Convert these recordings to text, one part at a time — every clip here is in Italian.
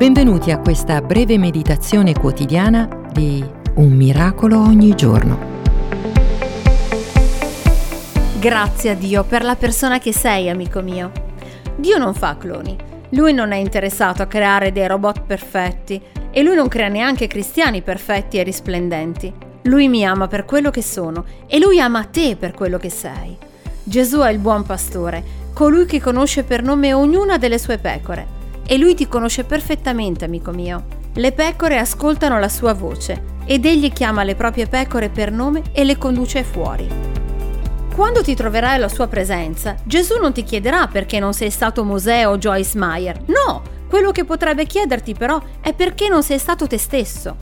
Benvenuti a questa breve meditazione quotidiana di Un miracolo ogni giorno. Grazie a Dio per la persona che sei, amico mio. Dio non fa cloni. Lui non è interessato a creare dei robot perfetti e lui non crea neanche cristiani perfetti e risplendenti. Lui mi ama per quello che sono e lui ama te per quello che sei. Gesù è il buon pastore, colui che conosce per nome ognuna delle sue pecore e lui ti conosce perfettamente, amico mio. Le pecore ascoltano la sua voce ed egli chiama le proprie pecore per nome e le conduce fuori. Quando ti troverai alla sua presenza, Gesù non ti chiederà perché non sei stato Mosè o Joyce Meyer. No, quello che potrebbe chiederti però è perché non sei stato te stesso.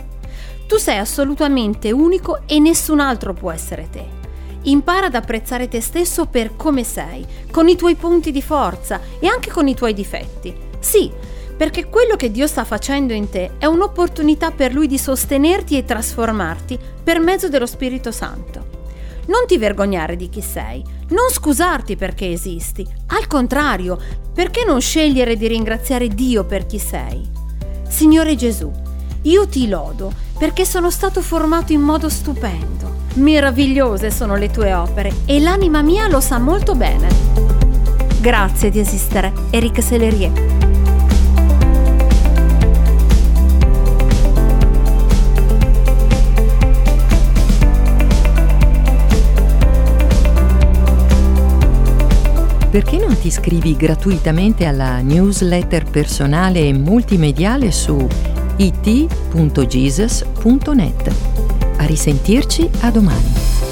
Tu sei assolutamente unico e nessun altro può essere te. Impara ad apprezzare te stesso per come sei, con i tuoi punti di forza e anche con i tuoi difetti. Sì, perché quello che Dio sta facendo in te è un'opportunità per Lui di sostenerti e trasformarti per mezzo dello Spirito Santo. Non ti vergognare di chi sei, non scusarti perché esisti, al contrario, perché non scegliere di ringraziare Dio per chi sei? Signore Gesù, io ti lodo perché sono stato formato in modo stupendo. Meravigliose sono le tue opere e l'anima mia lo sa molto bene. Grazie di esistere, Eric Sellerie. Perché non ti iscrivi gratuitamente alla newsletter personale e multimediale su it.jesus.net? A risentirci a domani.